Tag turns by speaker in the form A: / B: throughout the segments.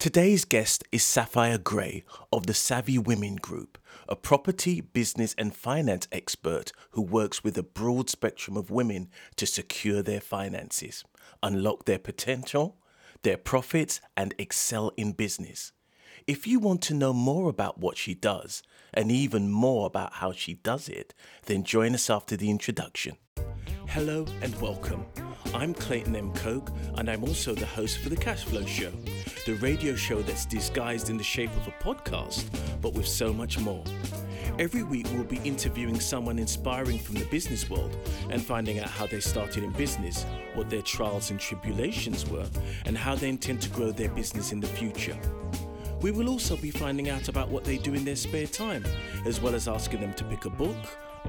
A: Today's guest is Sapphire Gray of the Savvy Women Group, a property, business, and finance expert who works with a broad spectrum of women to secure their finances, unlock their potential, their profits, and excel in business. If you want to know more about what she does, and even more about how she does it, then join us after the introduction. Hello and welcome. I'm Clayton M. Coke, and I'm also the host for The Cashflow Show, the radio show that's disguised in the shape of a podcast, but with so much more. Every week, we'll be interviewing someone inspiring from the business world and finding out how they started in business, what their trials and tribulations were, and how they intend to grow their business in the future. We will also be finding out about what they do in their spare time, as well as asking them to pick a book,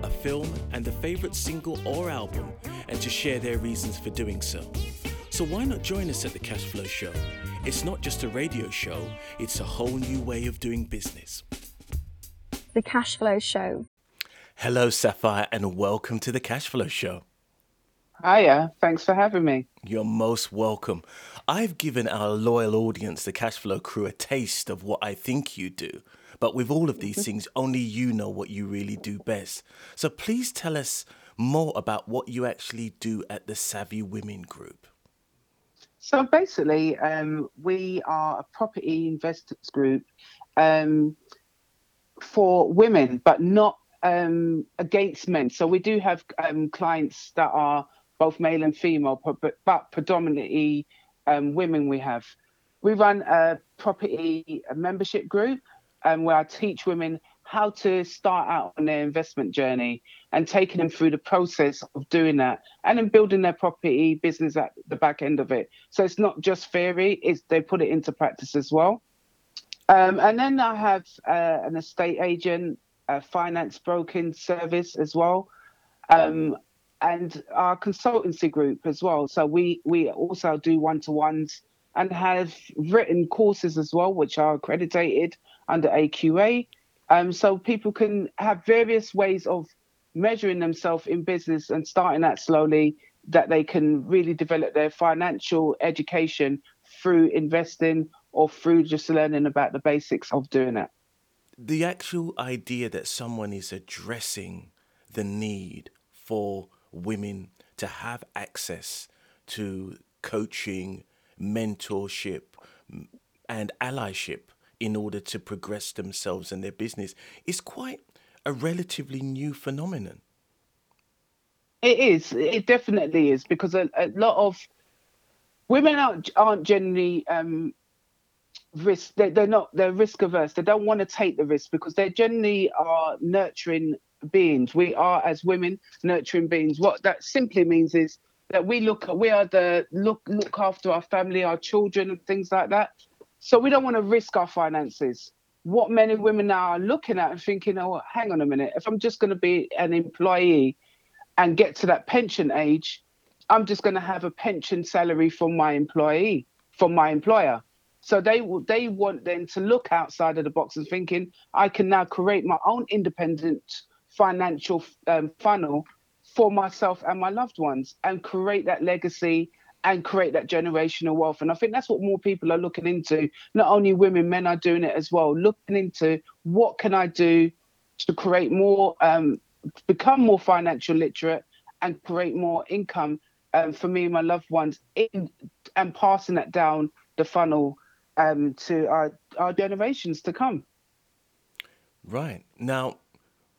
A: a film, and a favorite single or album, and to share their reasons for doing so. So why not join us at the Cashflow Show? It's not just a radio show, it's a whole new way of doing business.
B: The Cashflow Show.
A: Hello, Sapphire, and welcome to the Cashflow Show.
C: Hiya, thanks for having me.
A: You're most welcome. I've given our loyal audience, the Cashflow crew, a taste of what I think you do. But with all of these things, only you know what you really do best. So please tell us more about what you actually do at the Savvy Women Group.
C: So basically, um, we are a property investors group um, for women, but not um, against men. So we do have um, clients that are both male and female, but, but predominantly um, women we have. We run a property membership group um, where I teach women how to start out on their investment journey and taking them through the process of doing that and then building their property business at the back end of it. So it's not just theory, it's they put it into practice as well. Um, and then I have uh, an estate agent, a finance broking service as well, um, and our consultancy group as well. So we we also do one to ones and have written courses as well, which are accredited under AQA. Um, so people can have various ways of measuring themselves in business and starting that slowly that they can really develop their financial education through investing or through just learning about the basics of doing it.
A: The actual idea that someone is addressing the need for women to have access to coaching, mentorship, and allyship in order to progress themselves and their business is quite a relatively new phenomenon.
C: It is. It definitely is because a, a lot of women aren't, aren't generally um, risk. They, they're not. They're risk averse. They don't want to take the risk because they generally are nurturing beings. We are as women nurturing beings. What that simply means is that we look. We are the look look after our family, our children, and things like that. So we don't want to risk our finances. What men and women now are looking at and thinking, oh, hang on a minute, if I'm just going to be an employee and get to that pension age, I'm just going to have a pension salary from my employee, from my employer. So they they want then to look outside of the box and thinking, I can now create my own independent financial um, funnel for myself and my loved ones and create that legacy and create that generational wealth. And I think that's what more people are looking into. Not only women, men are doing it as well, looking into what can I do to create more, um, become more financial literate and create more income um, for me and my loved ones in, and passing that down the funnel um, to our, our generations to come.
A: Right. Now,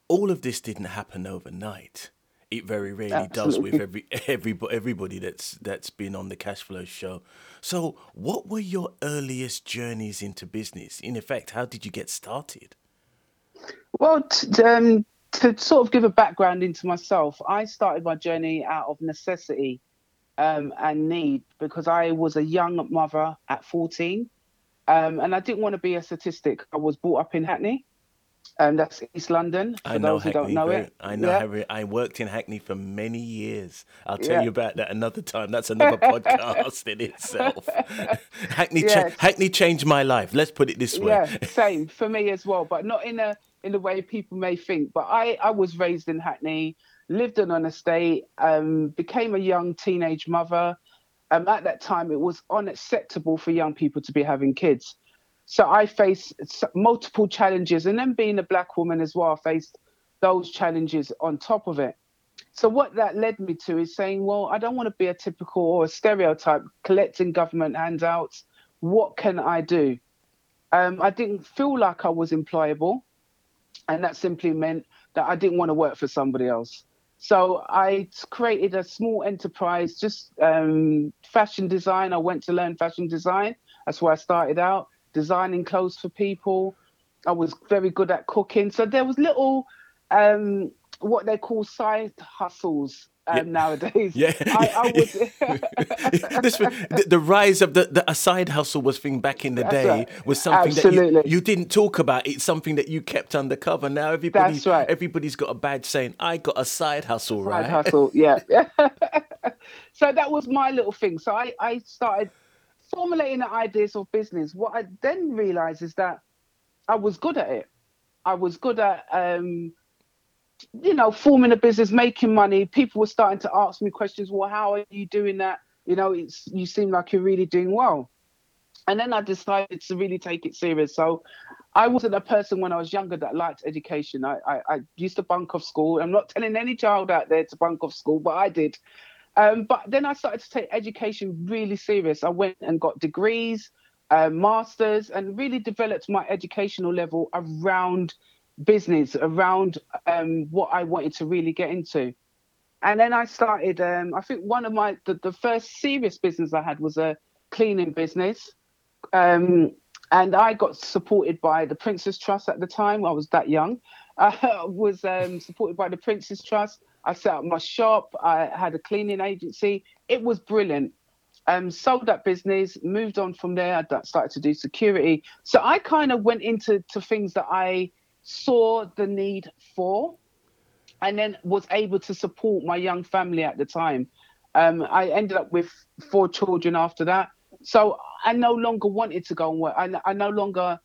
A: all of this didn't happen overnight it very rarely Absolutely. does with every every everybody that's that's been on the Cashflow show. So, what were your earliest journeys into business? In effect, how did you get started?
C: Well, t- um, to sort of give a background into myself, I started my journey out of necessity um, and need because I was a young mother at 14, um, and I didn't want to be a statistic. I was brought up in Hackney and that's East London. For I know those Hackney who don't know very, it,
A: I know. Yeah. I worked in Hackney for many years. I'll tell yeah. you about that another time. That's another podcast in itself. Hackney, cha- Hackney changed my life. Let's put it this way.
C: Yeah, same for me as well, but not in a in the way people may think. But I I was raised in Hackney, lived on an estate, um, became a young teenage mother. um, at that time, it was unacceptable for young people to be having kids. So I faced multiple challenges, and then being a black woman as well, I faced those challenges on top of it. So what that led me to is saying, well, I don't want to be a typical or a stereotype collecting government handouts. What can I do? Um, I didn't feel like I was employable, and that simply meant that I didn't want to work for somebody else. So I created a small enterprise, just um, fashion design. I went to learn fashion design. That's where I started out, designing clothes for people. I was very good at cooking. So there was little, um, what they call side hustles um, yeah. nowadays.
A: Yeah, I, I would... this, the, the, rise of the, the a side hustle was thing back in the That's day right. was something Absolutely. that you, you, didn't talk about. It's something that you kept undercover. Now everybody, right. everybody's got a badge saying, "I got a side hustle." Right.
C: Side
A: right?
C: hustle, yeah. so that was my little thing. So I, I started formulating the ideas of business. What I then realized is that I was good at it. I was good at um, you know, forming a business, making money, people were starting to ask me questions. Well, how are you doing that? You know, it's you seem like you're really doing well. And then I decided to really take it serious. So I wasn't a person when I was younger that liked education. I, I, I used to bunk off school. I'm not telling any child out there to bunk off school, but I did. Um, but then I started to take education really serious. I went and got degrees, uh, masters, and really developed my educational level around business around um, what I wanted to really get into. And then I started, um, I think one of my, the, the, first serious business I had was a cleaning business. Um, and I got supported by the Prince's Trust at the time. I was that young. I was um, supported by the Prince's Trust. I set up my shop. I had a cleaning agency. It was brilliant. Um, sold that business, moved on from there. I started to do security. So I kind of went into to things that I saw the need for and then was able to support my young family at the time. Um, I ended up with four children after that. So I no longer wanted to go and work. I, I no longer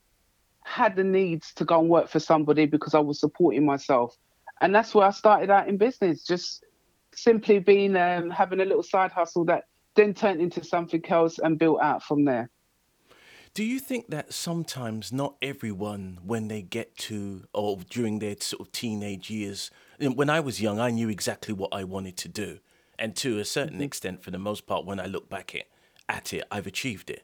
C: had the needs to go and work for somebody because I was supporting myself. And that's where I started out in business, just simply being um, having a little side hustle that then turned into something else and built out from there.
A: Do you think that sometimes not everyone, when they get to or during their sort of teenage years, when I was young, I knew exactly what I wanted to do, and to a certain mm-hmm. extent, for the most part, when I look back at, at it, I've achieved it.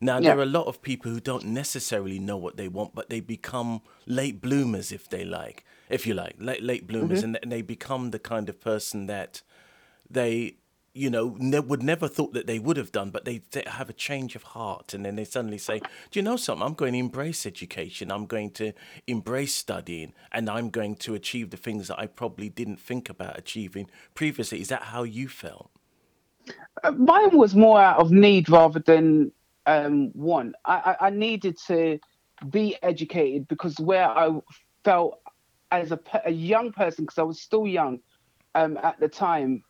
A: Now yeah. there are a lot of people who don't necessarily know what they want, but they become late bloomers, if they like, if you like, late late bloomers, mm-hmm. and they become the kind of person that they you know, ne- would never thought that they would have done, but they, they, have a change of heart, and then they suddenly say, "Do you know something? I'm going to embrace education. I'm going to embrace studying, and I'm going to achieve the things that I probably didn't think about achieving previously." Is that how you felt?
C: Uh, mine was more out of need rather than um, want. I, I, I needed to be educated because where I felt as a, a young person, because I was still young um, at the time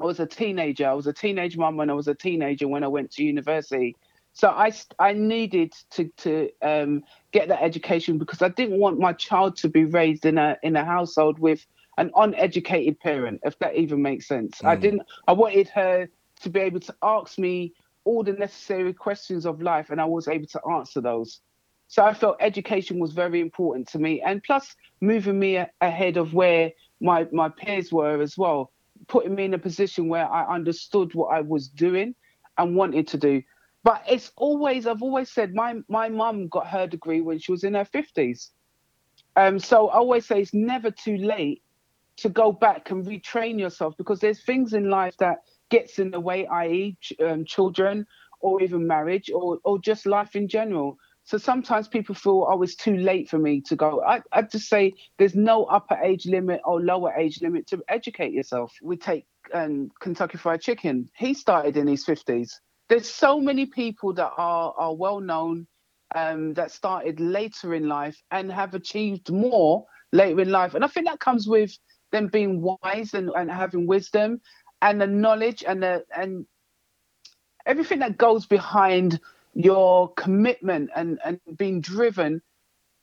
C: I was a teenager. I was a teenage mom when I was a teenager when I went to university. So I, I needed to to um, get that education because I didn't want my child to be raised in a in a household with an uneducated parent, if that even makes sense. Mm. I didn't. I wanted her to be able to ask me all the necessary questions of life, and I was able to answer those. So I felt education was very important to me, and plus moving me a- ahead of where my my peers were as well putting me in a position where I understood what I was doing and wanted to do. But it's always, I've always said, my my mum got her degree when she was in her fifties. Um, so I always say it's never too late to go back and retrain yourself because there's things in life that gets in the way, i.e., ch- um, children or even marriage or or just life in general. So sometimes people feel, oh, it's too late for me to go. I, I just say there's no upper age limit or lower age limit to educate yourself. We take um, Kentucky Fried Chicken. He started in his 50s. There's so many people that are, are well known um, that started later in life and have achieved more later in life. And I think that comes with them being wise and, and having wisdom and the knowledge and the and everything that goes behind your commitment and, and being driven,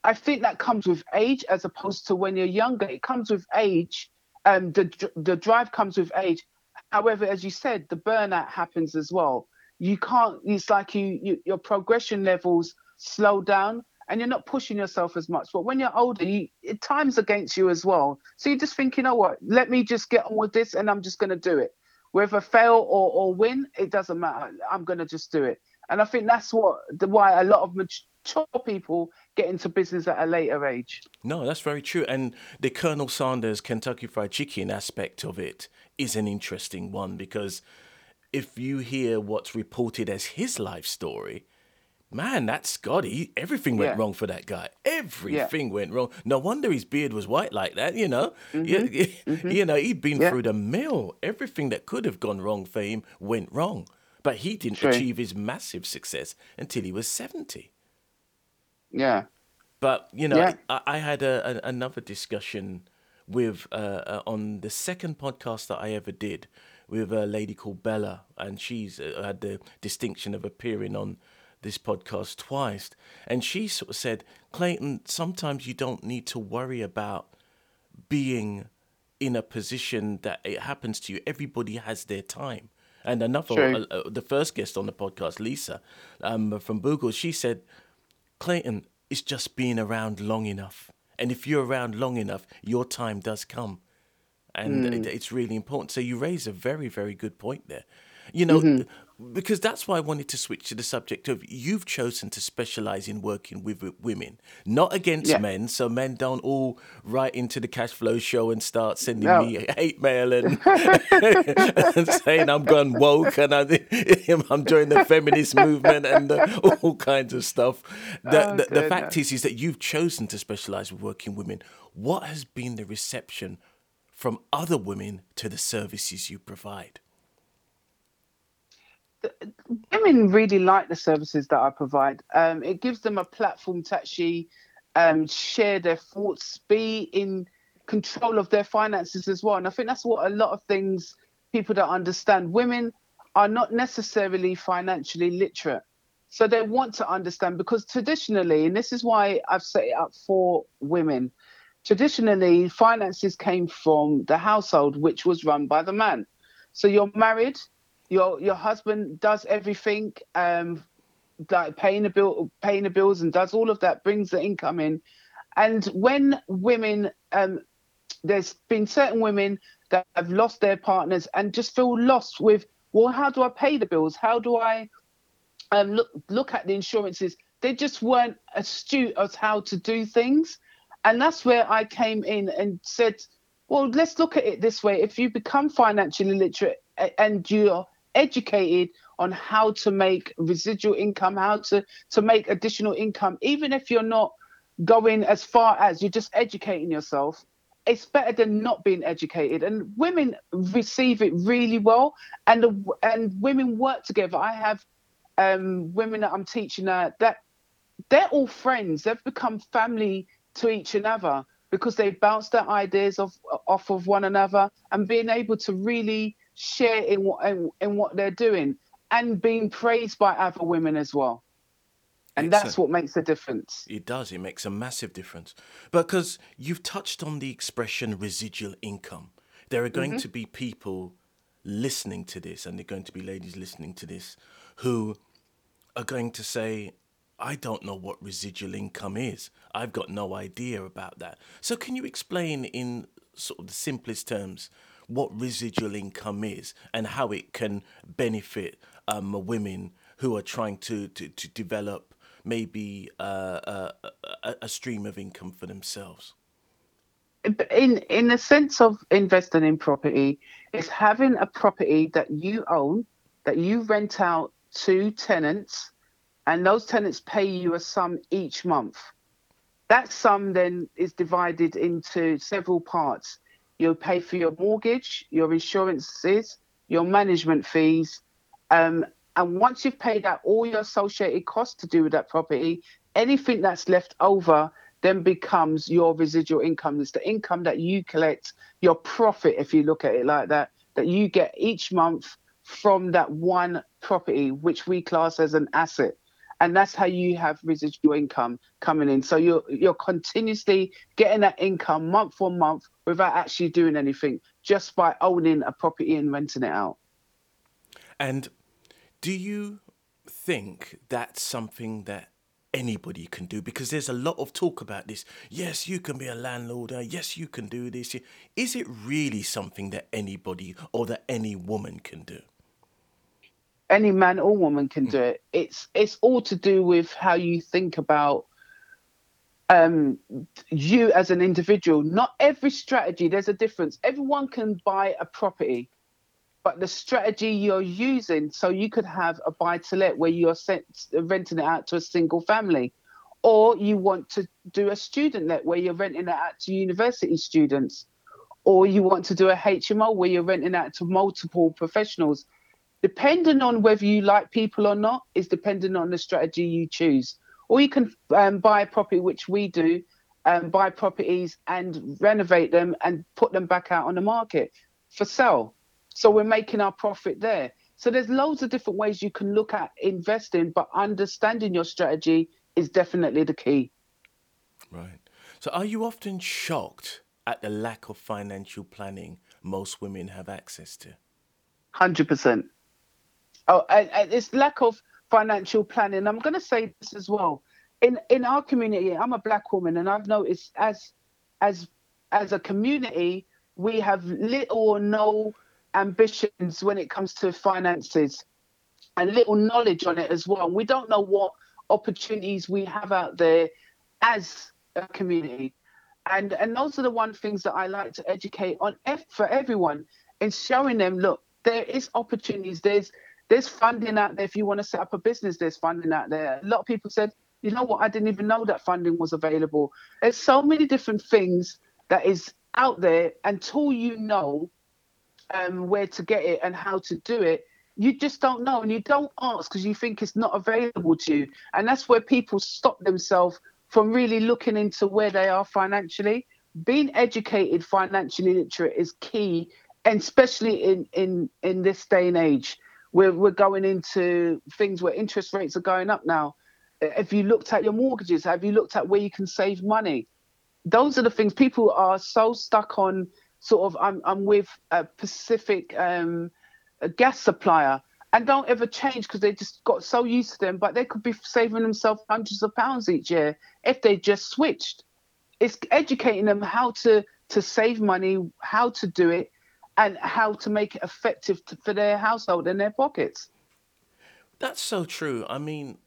C: I think that comes with age as opposed to when you're younger. It comes with age. Um, the the drive comes with age. However, as you said, the burnout happens as well. You can't. It's like you, you your progression levels slow down, and you're not pushing yourself as much. But when you're older, you time's against you as well. So you just think, you know what? Let me just get on with this, and I'm just going to do it. Whether fail or, or win, it doesn't matter. I'm going to just do it. And I think that's what the why a lot of mature people get into business at a later age.
A: No, that's very true. And the Colonel Sanders Kentucky Fried Chicken aspect of it is an interesting one because if you hear what's reported as his life story, man, that Scotty, everything went
C: Yeah.
A: wrong for that guy. Everything went wrong. No wonder his beard was white like that, you know. You, you know, he'd been
C: Mm-hmm. Yeah.
A: through the mill. Everything that could have gone wrong for him went wrong. But he didn't
C: True.
A: achieve his massive success until he was 70.
C: Yeah.
A: But you know,
C: Yeah.
A: I, I had a, a, another discussion with uh, uh, on the second podcast that I ever did with a lady called Bella, and she's uh, had the distinction of appearing on this podcast twice. And she sort of said, Clayton, sometimes you don't need to worry about being in a position that it happens to you. Everybody has their time. And another, uh, uh, the first guest on the podcast, Lisa um, from Google, she said, Clayton, it's just being around long enough. And if you're around long enough, your time does come. And it, it's really important. So you raise a very, very good point there. You know, because that's why I wanted to switch to the subject of you've chosen to specialize in working with women, not against
C: Yeah.
A: men. So men don't all write into the Cashflow show and start sending
C: No.
A: me hate mail and, and saying I'm gone woke and I, I'm joining the feminist movement and uh, all kinds of stuff. The,
C: Oh,
A: the, the fact is, is that you've chosen to specialize with working women. What has been the reception from other women to the services you provide?
C: Women really like the services that I provide. Um, it gives them a platform to actually um, share their thoughts, be in control of their finances as well. And I think that's what a lot of things people don't understand. Women are not necessarily financially literate. So they want to understand because traditionally, and this is why I've set it up for women, traditionally finances came from the household, which was run by the man. So you're married, your your husband does everything, um, like paying the bill, paying the bills, and does all of that, brings the income in. And when women, um, there's been certain women that have lost their partners and just feel lost with, well, how do I pay the bills? How do I um, look look at the insurances? They just weren't astute as how to do things, and that's where I came in and said, well, let's look at it this way. If you become financially literate and you're educated on how to make residual income, how to to make additional income, even if you're not going as far as you're just educating yourself, it's better than not being educated. And women receive it really well, and the, and women work together. I have um, women that I'm teaching that they're all friends. They've become family to each another because they bounce their ideas off off of one another and being able to really share in what in, in what they're doing and being praised by other women as well. And
A: It's
C: that's
A: a-
C: what makes a difference.
A: It does. It makes a massive difference. Because you've touched on the expression residual income. There are going mm-hmm. to be people listening to this, and there are going to be ladies listening to this, who are going to say, I don't know what residual income is. I've got no idea about that. So, can you explain in sort of the simplest terms what residual income is and how it can benefit um, women who are trying to, to, to develop maybe uh, a, a, a stream of income for themselves?
C: in in the sense of investing in property is having a property that you own that you rent out to tenants and those tenants pay you a sum each month that sum then is divided into several parts you'll pay for your mortgage your insurances your management fees um, and once you've paid out all your associated costs to do with that property anything that's left over then becomes your residual income. It's the income that you collect, your profit, if you look at it like that, that you get each month from that one property, which we class as an asset. And that's how you have residual income coming in. So you're you're continuously getting that income month on month without actually doing anything. just by owning a property and renting it out.
A: And do you think that's something that anybody can do? Because there's a lot of talk about this. Yes, you can be a landlord. Yes, you can do this. Is it really something that anybody or that any woman can do?
C: Any man or woman can do it. It's it's all to do with how you think about um, you as an individual. Not every strategy. There's a difference. Everyone can buy a property but the strategy you're using, so you could have a buy to let where you're sent, renting it out to a single family, or you want to do a student let where you're renting it out to university students, or you want to do a HMO where you're renting out to multiple professionals. Depending on whether you like people or not, is dependent on the strategy you choose. Or you can um, buy a property, which we do, um, buy properties and renovate them and put them back out on the market for sale so we're making our profit there. So there's loads of different ways you can look at investing, but understanding your strategy is definitely the key.
A: Right. So are you often shocked at the lack of financial planning most women have access to?
C: 100%. Oh, and, and it's lack of financial planning. I'm going to say this as well. In in our community, I'm a black woman, and I've noticed as as as a community, we have little or no ambitions when it comes to finances and little knowledge on it as well. We don't know what opportunities we have out there as a community. And and those are the one things that I like to educate on eh, for everyone in showing them, look, there is opportunities. There's there's funding out there. If you want to set up a business, there's funding out there. A lot of people said, you know what, I didn't even know that funding was available. There's so many different things that is out there until you know um, where to get it and how to do it, you just don't know and you don't ask because you think it's not available to you. And that's where people stop themselves from really looking into where they are financially. Being educated, financially literate is key, and especially in, in, in this day and age. We're, we're going into things where interest rates are going up now. Have you looked at your mortgages? Have you looked at where you can save money? Those are the things people are so stuck on sort of I'm I'm with a Pacific um, a gas supplier and don't ever change because they just got so used to them. But they could be saving themselves hundreds of pounds each year if they just switched. It's educating them how to to save money, how to do it, and how to make it effective to, for their household and their pockets.
A: That's so true. I mean,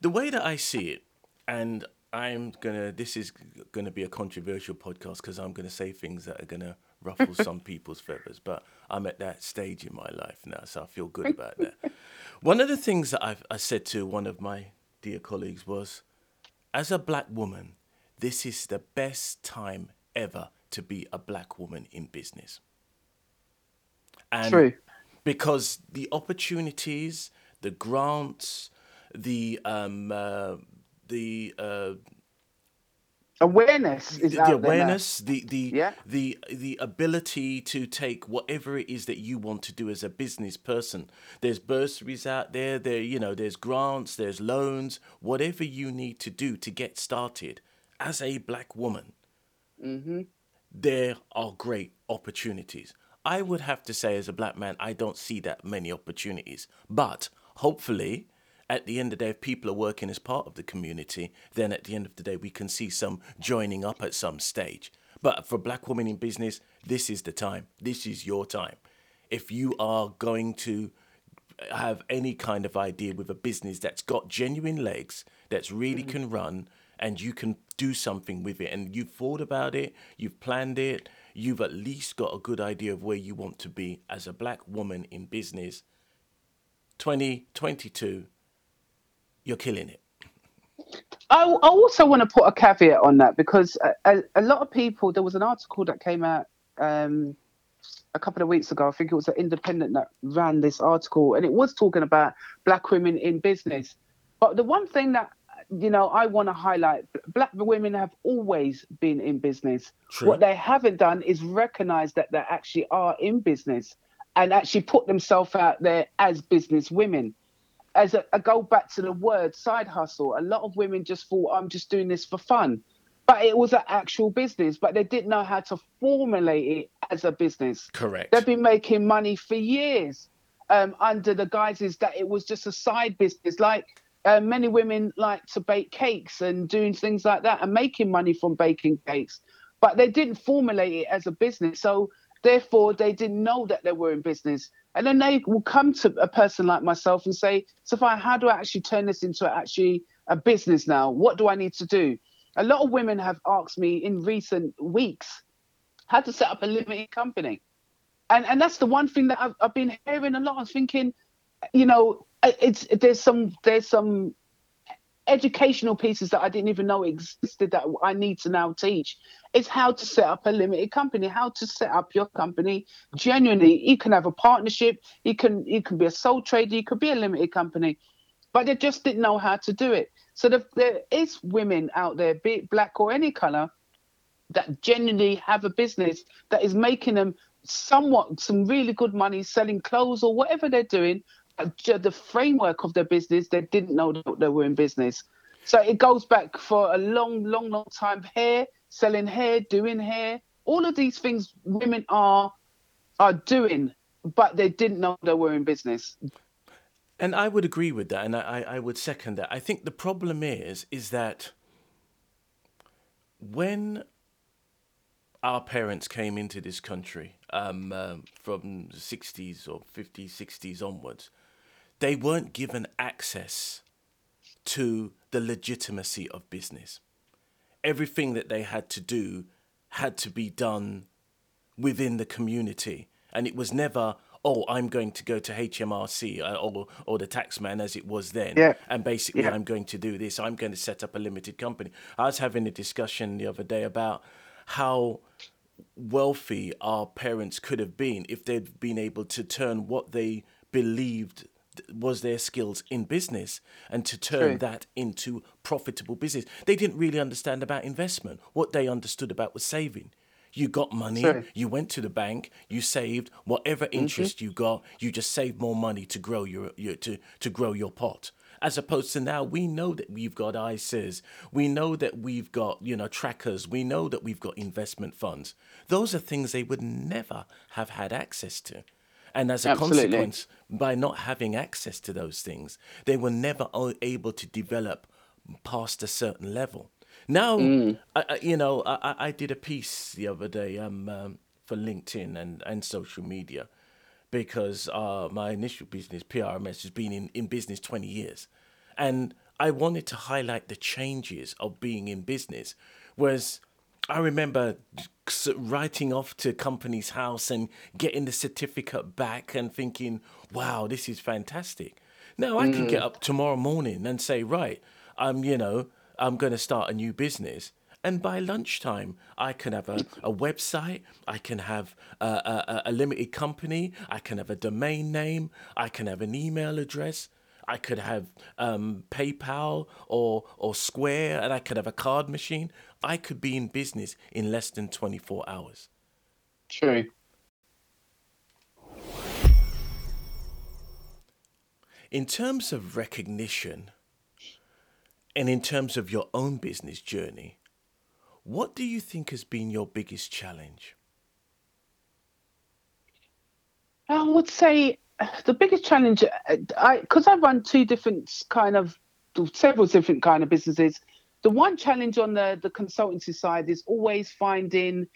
A: the way that I see it, and I'm gonna. This is gonna be a controversial podcast because I'm gonna say things that are gonna ruffle some people's feathers. But I'm at that stage in my life now, so I feel good about that. one of the things that I've I said to one of my dear colleagues was, as a black woman, this is the best time ever to be a black woman in business.
C: And True.
A: Because the opportunities, the grants, the um, uh, the uh,
C: awareness is
A: the awareness the the yeah. the the ability to take whatever it is that you want to do as a business person there's bursaries out there there you know there's grants there's loans whatever you need to do to get started as a black woman
C: mm-hmm.
A: there are great opportunities i would have to say as a black man i don't see that many opportunities but hopefully at the end of the day, if people are working as part of the community, then at the end of the day, we can see some joining up at some stage. But for black women in business, this is the time. This is your time. If you are going to have any kind of idea with a business that's got genuine legs, that's really mm-hmm. can run, and you can do something with it, and you've thought about it, you've planned it, you've at least got a good idea of where you want to be as a black woman in business. 2022 you're killing it.
C: I, I also want to put a caveat on that because a, a, lot of people, there was an article that came out um, a couple of weeks ago. I think it was an independent that ran this article, and it was talking about black women in business. But the one thing that you know I want to highlight: black women have always been in business. True. What they haven't done is recognize that they actually are in business and actually put themselves out there as business women as a, a go back to the word side hustle, a lot of women just thought, I'm just doing this for fun. but it was an actual business, but they didn't know how to formulate it as a business.
A: Correct.
C: They've been making money for years um, under the guises that it was just a side business. Like uh, many women like to bake cakes and doing things like that and making money from baking cakes, but they didn't formulate it as a business. So therefore, they didn't know that they were in business. And then they will come to a person like myself and say, Sapphire, how do I actually turn this into actually a business now? What do I need to do? A lot of women have asked me in recent weeks how to set up a limited company. And and that's the one thing that I've, I've been hearing a lot. I was thinking, you know, it's there's some there's some educational pieces that I didn't even know existed that I need to now teach. It's how to set up a limited company, how to set up your company genuinely. You can have a partnership, you can you can be a sole trader, you could be a limited company, but they just didn't know how to do it. So the, there is women out there, be it black or any color, that genuinely have a business that is making them somewhat some really good money selling clothes or whatever they're doing the framework of their business they didn't know that they were in business. So it goes back for a long long long time hair selling hair doing hair all of these things women are are doing but they didn't know they were in business.
A: And i would agree with that and i i would second that. I think the problem is is that when our parents came into this country um, um, from the 60s or 50s, 60s onwards, they weren't given access to the legitimacy of business. Everything that they had to do had to be done within the community. And it was never, oh, I'm going to go to HMRC uh, or, or the taxman as it was then.
C: Yeah.
A: And basically,
C: Yeah.
A: I'm going to do this. I'm going to set up a limited company. I was having a discussion the other day about how wealthy our parents could have been if they'd been able to turn what they believed was their skills in business and to turn
C: True.
A: that into profitable business. They didn't really understand about investment. What they understood about was saving. You got money,
C: True.
A: you went to the bank, you saved whatever mm-hmm. interest you got, you just saved more money to grow your, your to, to grow your pot. As opposed to now, we know that we've got ISAs, we know that we've got you know trackers, we know that we've got investment funds. Those are things they would never have had access to. And as a
C: Absolutely.
A: consequence, by not having access to those things, they were never able to develop past a certain level. Now, I, I, you know, I, I- I did a piece the other day um, um, for LinkedIn and, and social media because uh, my initial business, PRMS, has been in, in business 20 years. And I wanted to highlight the changes of being in business. Whereas I remember writing off to Companies House and getting the certificate back and thinking, wow, this is fantastic. Now I can get mm. up tomorrow morning and say, right, I'm, you know, I'm going to start a new business. And by lunchtime, I can have a, a website, I can have a, a, a limited company, I can have a domain name, I can have an email address, I could have um, PayPal or, or Square, and I could have a card machine. I could be in business in less than 24 hours.
C: True.
A: In terms of recognition and in terms of your own business journey, what do you think has been your biggest challenge?
C: I would say the biggest challenge, uh, I because I run two different kind of several different kind of businesses. The one challenge on the the consultancy side is always finding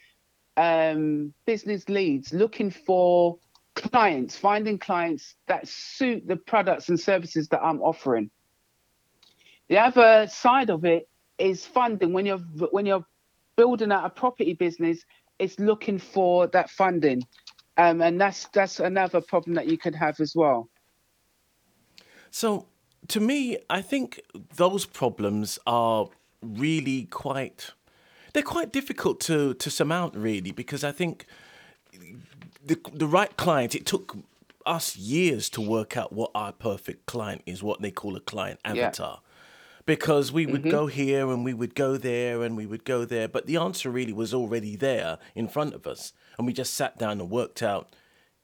C: um, business leads, looking for clients, finding clients that suit the products and services that I'm offering. The other side of it is funding. When you're when you're building out a property business, it's looking for that funding, um, and that's that's another problem that you could have as well.
A: So, to me, I think those problems are really quite they're quite difficult to to surmount really because I think the the right client it took us years to work out what our perfect client is what they call a client avatar. Because we would go here and we would go there and we would go there but the answer really was already there in front of us and we just sat down and worked out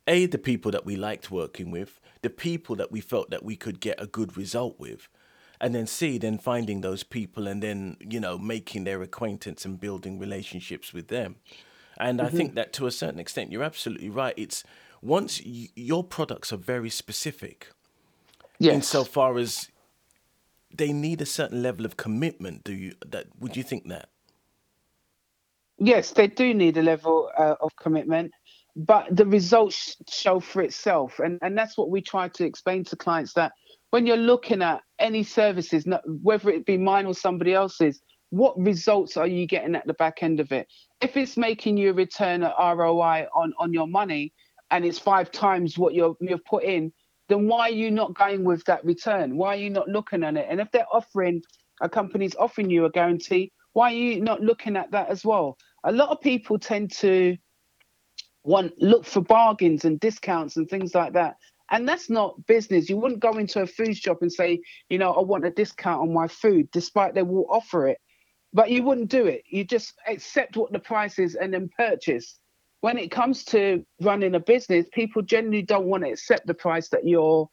A: a the people that we liked working with the people that we felt that we could get a good result with and then see then finding those people and then you know making their acquaintance and building relationships with them. And i think mm-hmm. that to a certain extent you're absolutely right. It's once y- your products are very specific
C: Yes.
A: insofar as they need a certain level of commitment do you that would you think that
C: Yes, they do need a level uh, of commitment, but the results show for itself, and and that's what we try to explain to clients that when you're looking at any services, whether it be mine or somebody else's, what results are you getting at the back end of it? If it's making you a return at ROI on on your money, and it's five times what you're you've put in, then why are you not going with that return? Why are you not looking at it? And if they're offering a company's offering you a guarantee, why are you not looking at that as well? A lot of people tend to want look for bargains and discounts and things like that. And that's not business. You wouldn't go into a food shop and say, you know, I want a discount on my food, despite they will offer it. But you wouldn't do it. You just accept what the price is and then purchase. When it comes to running a business, people generally don't want to accept the price that you're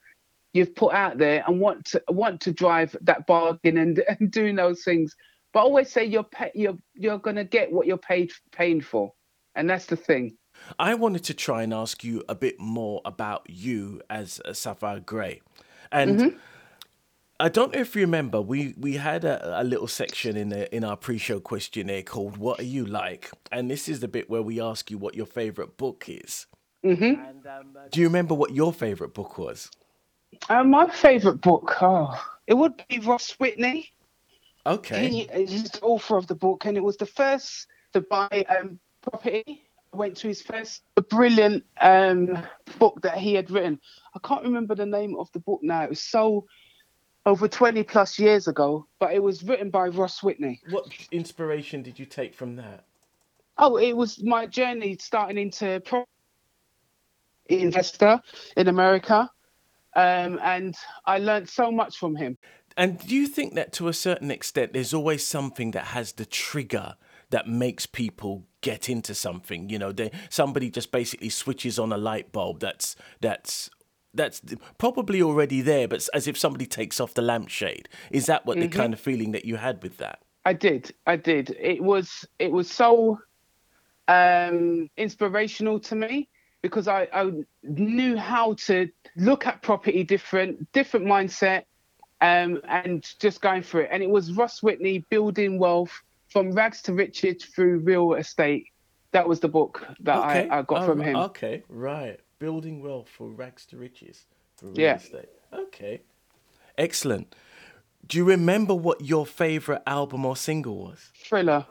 C: you've put out there and want to want to drive that bargain and, and doing those things. But I always say you're pay, you're you're gonna get what you're paid paying for, and that's the thing.
A: I wanted to try and ask you a bit more about you as a Sapphire Gray. And I don't know if you remember, we, we had a, a little section in the, in our pre-show questionnaire called "What Are You Like?" and this is the bit where we ask you what your favorite book is. Mm-hmm. And, um, do you remember what your favorite book was?
C: Uh, my favorite book, oh, it would be Russ Whitney.
A: Okay.
C: He is the author of the book, and it was the first to buy um, property. I went to his first brilliant um, book that he had written. I can't remember the name of the book now. It was so over 20 plus years ago, but it was written by Russ Whitney.
A: What inspiration did you take from that?
C: Oh, it was my journey starting into pro investor in America. Um, and I learned so much from him.
A: And do you think that to a certain extent, there's always something that has the trigger that makes people get into something? You know, they, somebody just basically switches on a light bulb that's that's that's probably already there, but as if somebody takes off the lampshade. Is that what the kind of feeling that you had with that?
C: I did. I did. It was it was so um inspirational to me because I, I knew how to look at property different, different mindset, um, and just going for it. And it was Russ Whitney building wealth from rags to riches through real estate. That was the book that I, I got
A: Oh,
C: from him.
A: Okay, right. Building wealth for rags to riches through real
C: Yeah.
A: estate. Okay, excellent. Do you remember what your favorite album or single was?
C: Thriller,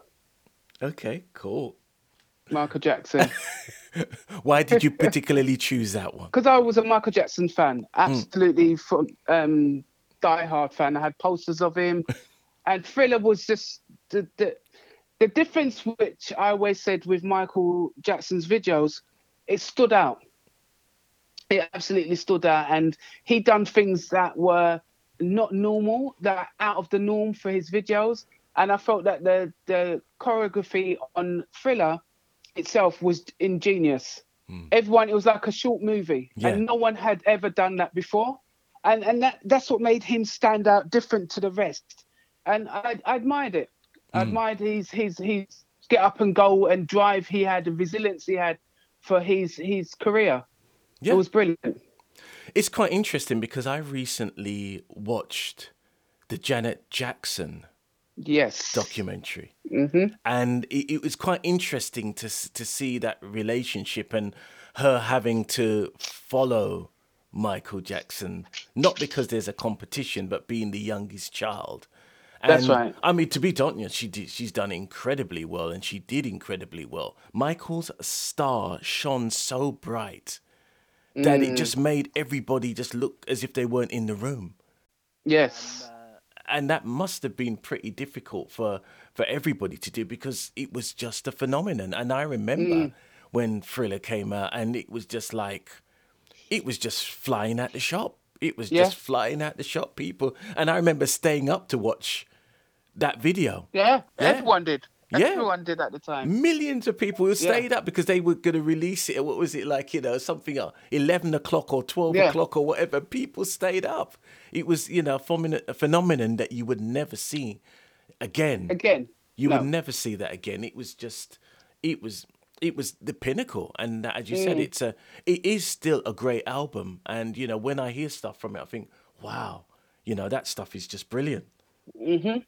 A: Okay, cool.
C: Michael Jackson.
A: Why did you particularly choose that one?
C: because I was a Michael Jackson fan, absolutely from um, diehard fan. I had posters of him, and Thriller was just the, the the difference, which I always said with Michael Jackson's videos, it stood out. It absolutely stood out, and he done things that were not normal, that out of the norm for his videos. And I felt that the the choreography on Thriller itself was ingenious. Hmm. Everyone, it was like a short movie,
A: Yeah.
C: and no one had ever done that before, and and that that's what made him stand out different to the rest. And I, I admired it. I admired his his his get up and go and drive he had, the resilience he had for his his career.
A: Yeah.
C: It was brilliant.
A: It's quite interesting because I recently watched the Janet Jackson
C: Yes.
A: documentary,
C: Mm-hmm.
A: and it, it was quite interesting to to see that relationship and her having to follow Michael Jackson, not because there's a competition, but being the youngest child.
C: That's right.
A: I mean, to be honest, she did, she's done incredibly well, and she did incredibly well. Michael's star shone so bright that
C: Mm.
A: it just made everybody just look as if they weren't in the room
C: Yes.
A: and that must have been pretty difficult for for everybody to do because it was just a phenomenon and i remember
C: Mm.
A: when thriller came out and it was just like it was just flying at the shop it was
C: Yeah.
A: just flying at the shop people and i remember staying up to watch that video
C: Yeah.
A: Yeah.
C: Everyone did.
A: Yeah.
C: Everyone did at the time.
A: Millions of people who
C: Yeah.
A: stayed up because they were going to release it. What was it like? You know, something at eleven o'clock or twelve
C: Yeah.
A: o'clock or whatever. People stayed up. It was, you know, a a phenomenon that you would never see again.
C: Again.
A: You
C: no.
A: would never see that again. It was just, it was, it was the pinnacle. And as you
C: Mm.
A: said, it's a, it is still a great album. And you know, when I hear stuff from it, I think, wow, you know, that stuff is just brilliant. Mm-hmm.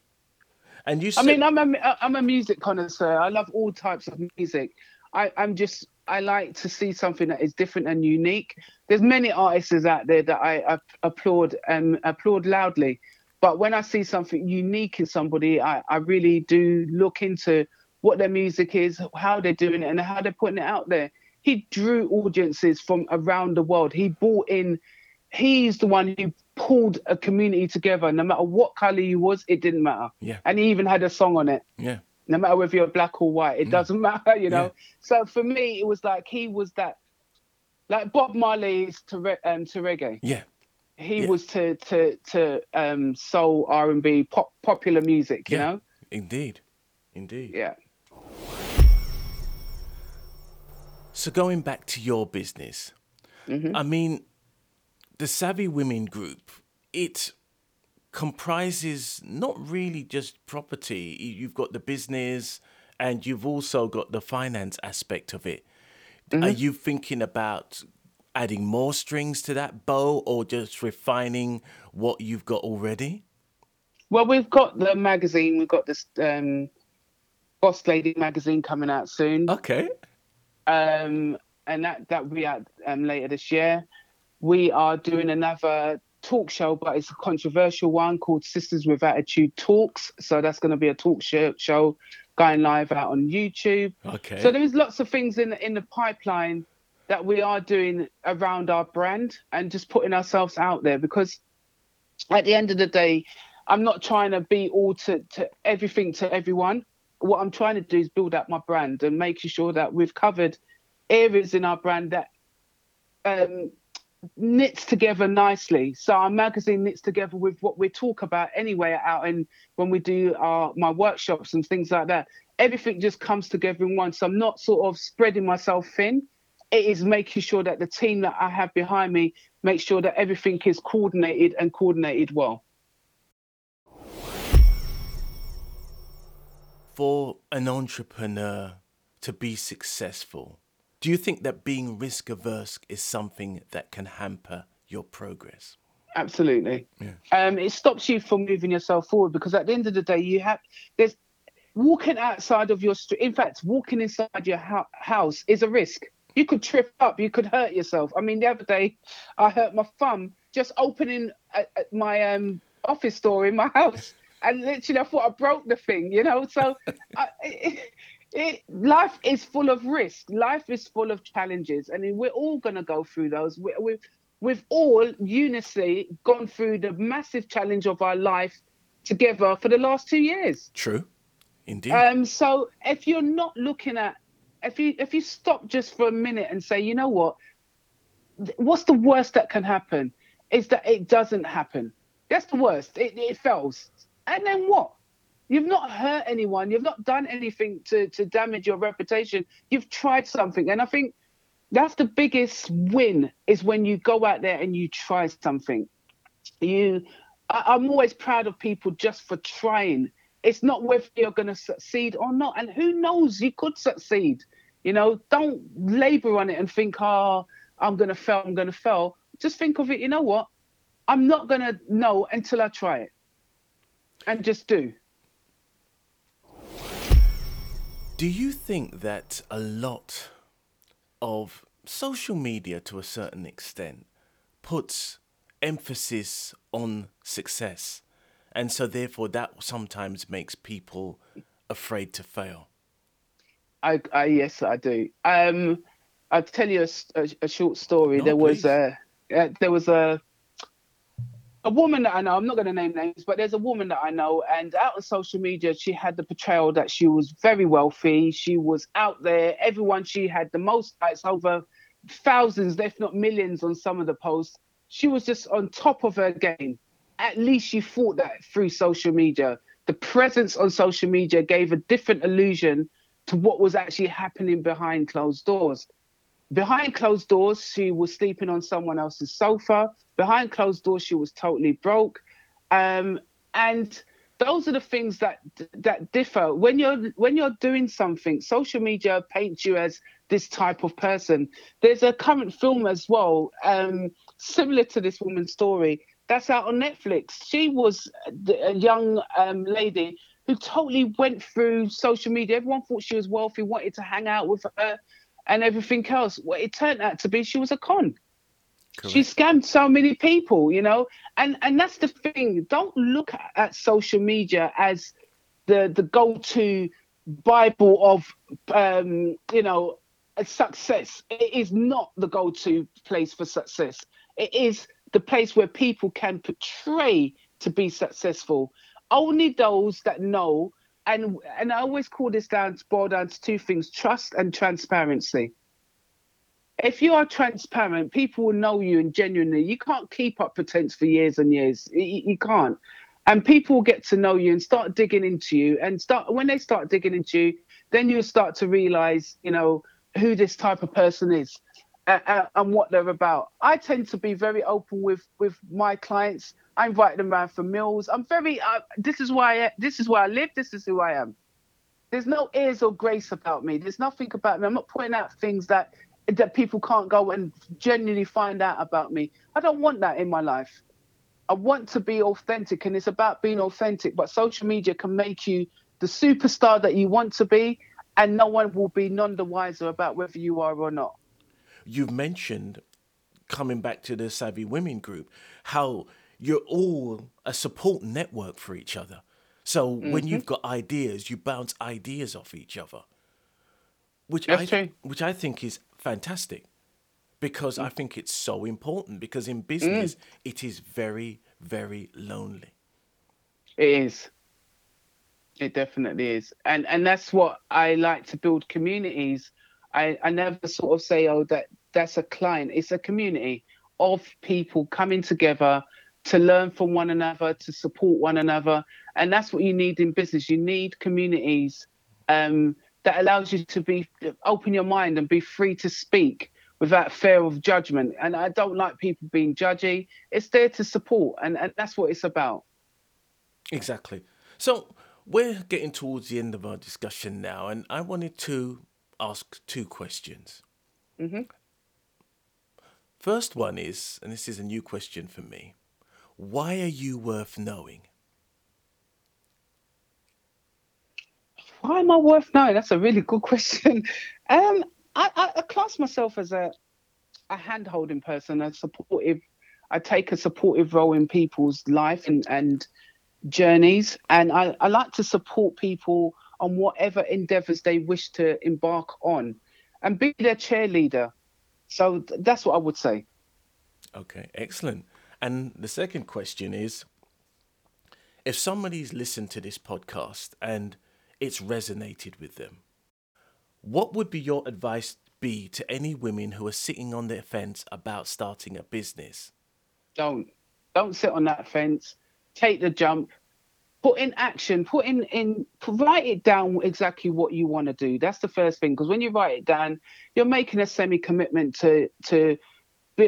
A: And you, said, I
C: mean, I'm a I'm a music connoisseur. I love all types of music. I, I'm just I like to see something that is different and unique. There's many artists out there that I, I applaud and applaud loudly, but when I see something unique in somebody, I, I really do look into what their music is, how they're doing it, and how they're putting it out there. He drew audiences from around the world. He brought in. He's the one who pulled a community together. No matter what color you was, it didn't matter.
A: Yeah.
C: And he even had a song on it
A: yeah,
C: no matter whether you're black or white, it doesn't matter, you know.
A: Yeah.
C: So for me, it was like he was that, like Bob Marley is to re- um, to reggae.
A: yeah,
C: He
A: Yeah.
C: was to to to um, soul, R and B, pop, popular music. You
A: Yeah.
C: know,
A: indeed, indeed.
C: yeah.
A: So going back to your business,
C: Mm-hmm.
A: I mean, the Savvy Women Group, it comprises not really just property. You- You've got the business, and you've also got the finance aspect of it. Are
C: Mm-hmm.
A: you thinking about adding more strings to that bow, or just refining what you've got already?
C: Well, we've got the magazine. We've got this um, Boss Lady magazine coming out soon.
A: Okay.
C: Um, and that that will be out um, later this year. We are doing another talk show, but it's a controversial one called Sisters with Attitude Talks. So that's going to be a talk show, show going live out on YouTube.
A: Okay.
C: So there is lots of things in in the pipeline that we are doing around our brand and just putting ourselves out there because at the end of the day, I'm not trying to be all to, to everything to everyone. What I'm trying to do is build up my brand and making sure that we've covered areas in our brand that um, knits together nicely. So our magazine knits together with what we talk about anyway out in when we do our my workshops and things like that. Everything just comes together in one. So I'm not sort of spreading myself thin. It is making sure that the team that I have behind me make sure that everything is coordinated and coordinated well.
A: For an entrepreneur to be successful, do you think that being risk averse is something that can hamper your progress?
C: Absolutely.
A: Yeah.
C: Um, it stops you from moving yourself forward because at the end of the day, you have there's walking outside of your street. In fact, walking inside your hou- house is a risk. You could trip up. You could hurt yourself. I mean, the other day, I hurt my thumb just opening uh, uh, my um, office door in my house, and literally, I thought I broke the thing. You know, so I, it, it, life is full of risk. Life is full of challenges, I and we're all going to go through those. We, we, we've all uniously gone through the massive challenge of our life together for the last two years.
A: True. Indeed.
C: Um, so if you're not looking at, if you if you stop just for a minute and say, you know what, what's the worst that can happen? Is that it doesn't happen. That's the worst. It, it fails, and then what? You've not hurt anyone. You've not done anything to to damage your reputation. You've tried something, and I think that's the biggest win is when you go out there and you try something. You, I, I'm always proud of people just for trying. It's not whether you're going to succeed or not, and who knows, you could succeed. You know, don't labor on it and think, oh, I'm going to fail, I'm going to fail. Just think of it, you know what? I'm not going to know until I try it. And just do.
A: Do you think that a lot of social media, to a certain extent, puts emphasis on success? And so, therefore, that sometimes makes people afraid to fail.
C: I, I yes, I do. Um, I'll tell you a short story.
A: No,
C: there was a uh, there was a a woman that I know. I'm not going to name names, but there's a woman that I know, and out on social media, she had the portrayal that she was very wealthy. She was out there. Everyone she had the most likes over thousands, if not millions, on some of the posts. She was just on top of her game. At least she thought that through social media. the presence on social media gave a different illusion to what was actually happening behind closed doors. Behind closed doors, she was sleeping on someone else's sofa. Behind closed doors, she was totally broke. Um, and those are the things that that differ. When you're when you're doing something social media paints you as this type of person. There's a current film as well um, similar to this woman's story that's out on netflix. She was a young um, lady who totally went through social media. Everyone thought she was wealthy wanted to hang out with her and everything else. Well it turned out to be she was a con Correct. She scammed so many people, you know, and and that's the thing. Don't look at, social media as the the go-to bible of um, you know success. It is not the go-to place for success. It is the place where people can portray to be successful. Only those that know, and and I always call this down to boil down to two things: trust and transparency if you are transparent, people will know you and genuinely. You can't keep up pretense for years and years. You, you, can't. And people will get to know you and start digging into you. And start when they start digging into you, then you start to realize, you know, who this type of person is uh, and what they're about. I tend to be very open with with my clients. I invite them around for meals. I'm very. Uh, this is why. I, this is where I live. This is who I am. There's no airs or grace about me. There's nothing about me. I'm not pointing out things that that people can't go and genuinely find out about me. I don't want that in my life. I want to be authentic, and it's about being authentic. But social media can make you the superstar that you want to be, and no one will be none the wiser about whether you are or not.
A: You've mentioned coming back to the Savvy Women group how you're all a support network for each other. So mm-hmm. when you've got ideas, you bounce ideas off each other which That's I true. which I think is fantastic because I think it's so important because in business mm. it is very very lonely.
C: It is. It definitely is, and and that's what I like to build communities. I I never sort of say oh that that's a client. It's a community of people coming together to learn from one another, to support one another, and that's what you need in business. You need communities. Um, that allows you to be open your mind and be free to speak without fear of judgment. And I don't like people being judgy. It's there to support, and, and that's what it's about.
A: Exactly. So we're getting towards the end of our discussion now, and I wanted to ask two questions. Mm-hmm. First one is, and this is a new question for me why are you worth knowing?
C: Why am I worth knowing? That's a really good question. Um, I, I, I class myself as a a hand holding person, a supportive. I take a supportive role in people's life and, and journeys, and I, I like to support people on whatever endeavors they wish to embark on, and be their cheerleader. So th- that's what I would say.
A: Okay, excellent. And the second question is if somebody's listened to this podcast and it's resonated with them. What would be your advice be to any women who are sitting on the fence about starting a business?
C: Don't. Don't sit on that fence. Take the jump. Put in action. Put in in write it down exactly what you want to do. That's the first thing because when you write it down, you're making a semi commitment to to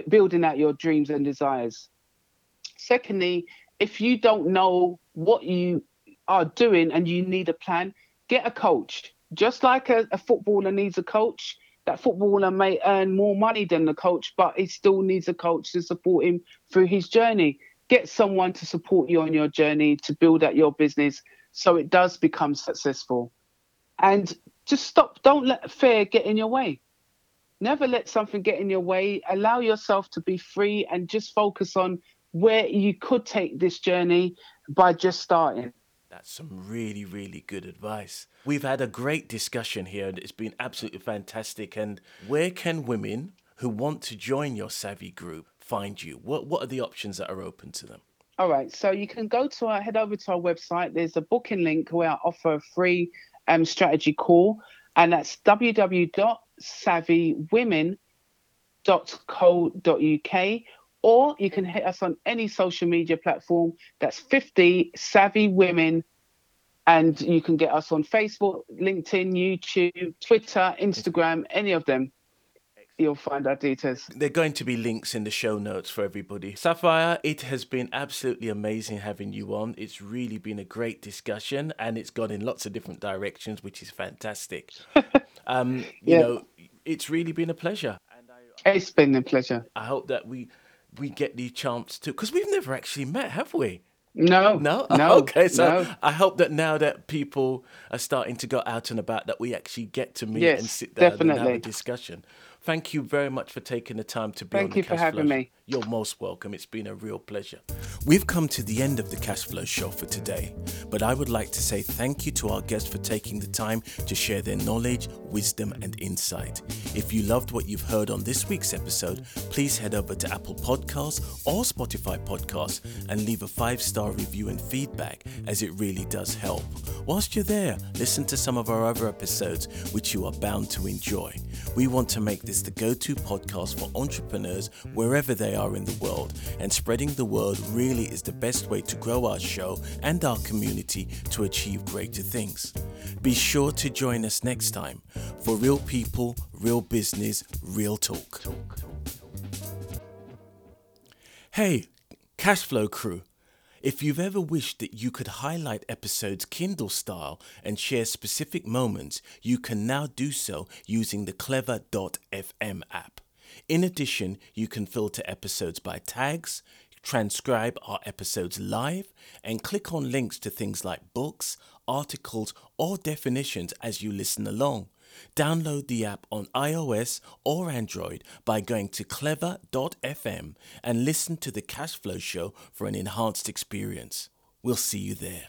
C: building out your dreams and desires. Secondly, if you don't know what you are doing and you need a plan, get a coach. Just like a, a footballer needs a coach, that footballer may earn more money than the coach, but he still needs a coach to support him through his journey. Get someone to support you on your journey to build out your business so it does become successful. And just stop, don't let fear get in your way. Never let something get in your way. Allow yourself to be free and just focus on where you could take this journey by just starting.
A: That's some really, really good advice. We've had a great discussion here and it's been absolutely fantastic. And where can women who want to join your Savvy group find you? What, what are the options that are open to them?
C: All right, so you can go to our head over to our website. There's a booking link where I offer a free um, strategy call, and that's www.savvywomen.co.uk. Or you can hit us on any social media platform. That's 50 Savvy Women And you can get us on Facebook, LinkedIn, YouTube, Twitter, Instagram, any of them. You'll find our details.
A: There are going to be links in the show notes for everybody. Sapphire, it has been absolutely amazing having you on. It's really been a great discussion and it's gone in lots of different directions, which is fantastic. um, you
C: Yeah.
A: know, it's really been a pleasure.
C: It's been a pleasure.
A: I hope that we we get the chance to because we've never actually met, have we?
C: No,
A: No,
C: no.
A: okay. So
C: no.
A: I hope that now that people are starting to go out and about, that we actually get to meet
C: Yes,
A: and sit down and have a discussion. Thank you very much for taking the time to be
C: Thank
A: on the
C: you for having
A: Flow.
C: me.
A: You're most welcome. It's been a real pleasure. We've come to the end of the Cash Flow show for today, but I would like to say thank you to our guests for taking the time to share their knowledge, wisdom, and insight. If you loved what you've heard on this week's episode, please head over to Apple Podcasts or Spotify Podcasts and leave a five star review and feedback, as it really does help. Whilst you're there, listen to some of our other episodes, which you are bound to enjoy. We want to make this the go to podcast for entrepreneurs wherever they are in the world, and spreading the word really is the best way to grow our show and our community to achieve greater things. Be sure to join us next time for real people, real business, real talk. Hey, Cashflow crew. If you've ever wished that you could highlight episodes Kindle style and share specific moments, you can now do so using the clever.fm app. In addition, you can filter episodes by tags, transcribe our episodes live, and click on links to things like books, articles, or definitions as you listen along. Download the app on iOS or Android by going to clever.fm and listen to the Cashflow Show for an enhanced experience. We'll see you there.